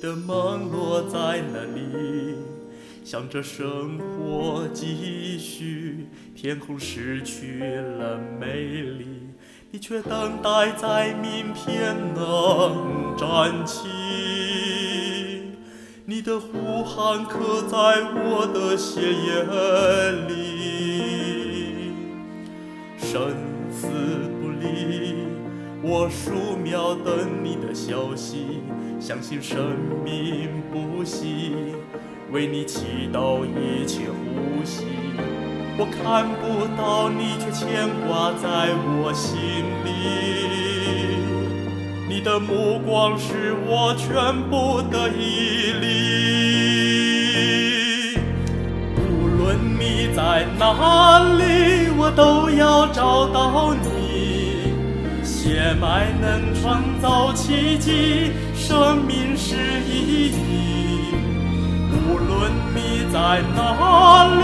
的梦落在哪里？想着生活继续，天空失去了美丽，你却等待在明天能站起。你的呼喊刻在我的血液里，生死不离，我数秒等你的消息，相信生命不息。为你祈祷一切呼吸，我看不到你，却牵挂在我心里。你的目光是我全部的毅力。无论你在哪里，我都要找到你。血脉能创造奇迹，生命是意义。无论你在哪里，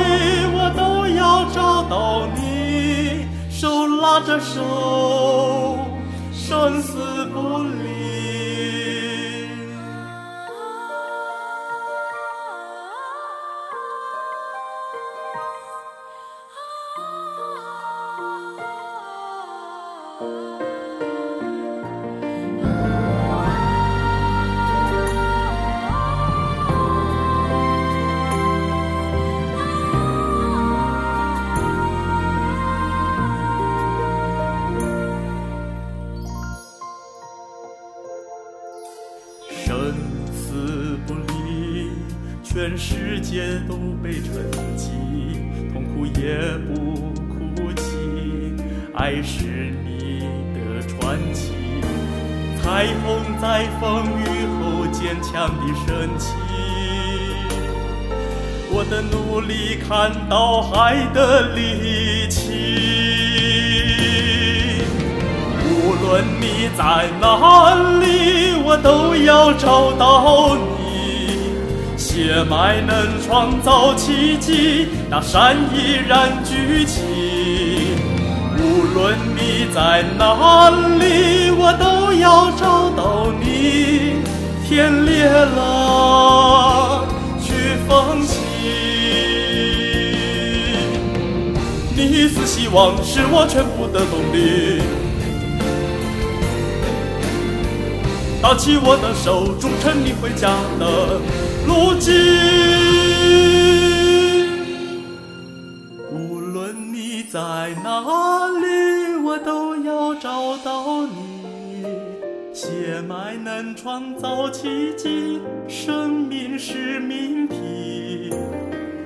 我都要找到你，手拉着手，生死不离。全世界都被沉寂，痛苦也不哭泣，爱是你的传奇。彩虹在风雨后坚强的升起，我的努力看到海的力气。无论你在哪里，我都要找到你。血脉能创造奇迹，大山依然举起。无论你在哪里，我都要找到你。天裂了，去风起。你一丝希望是我全部的动力。拿起我的手，筑成你回家的路径。无论你在哪里，我都要找到你。血脉能创造奇迹，生命是命题。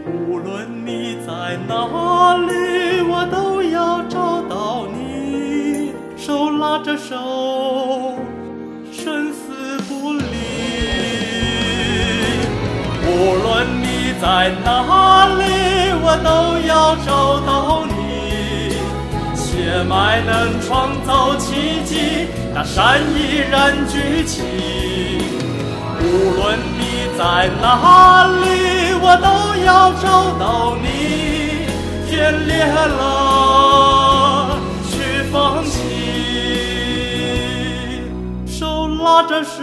无论你在哪里，我都要找到你，手拉着手。在哪里，我都要找到你。血脉能创造奇迹，大山依然举起。无论你在哪里，我都要找到你。天裂了，去放弃，手。拉着手，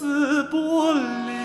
丝剥离。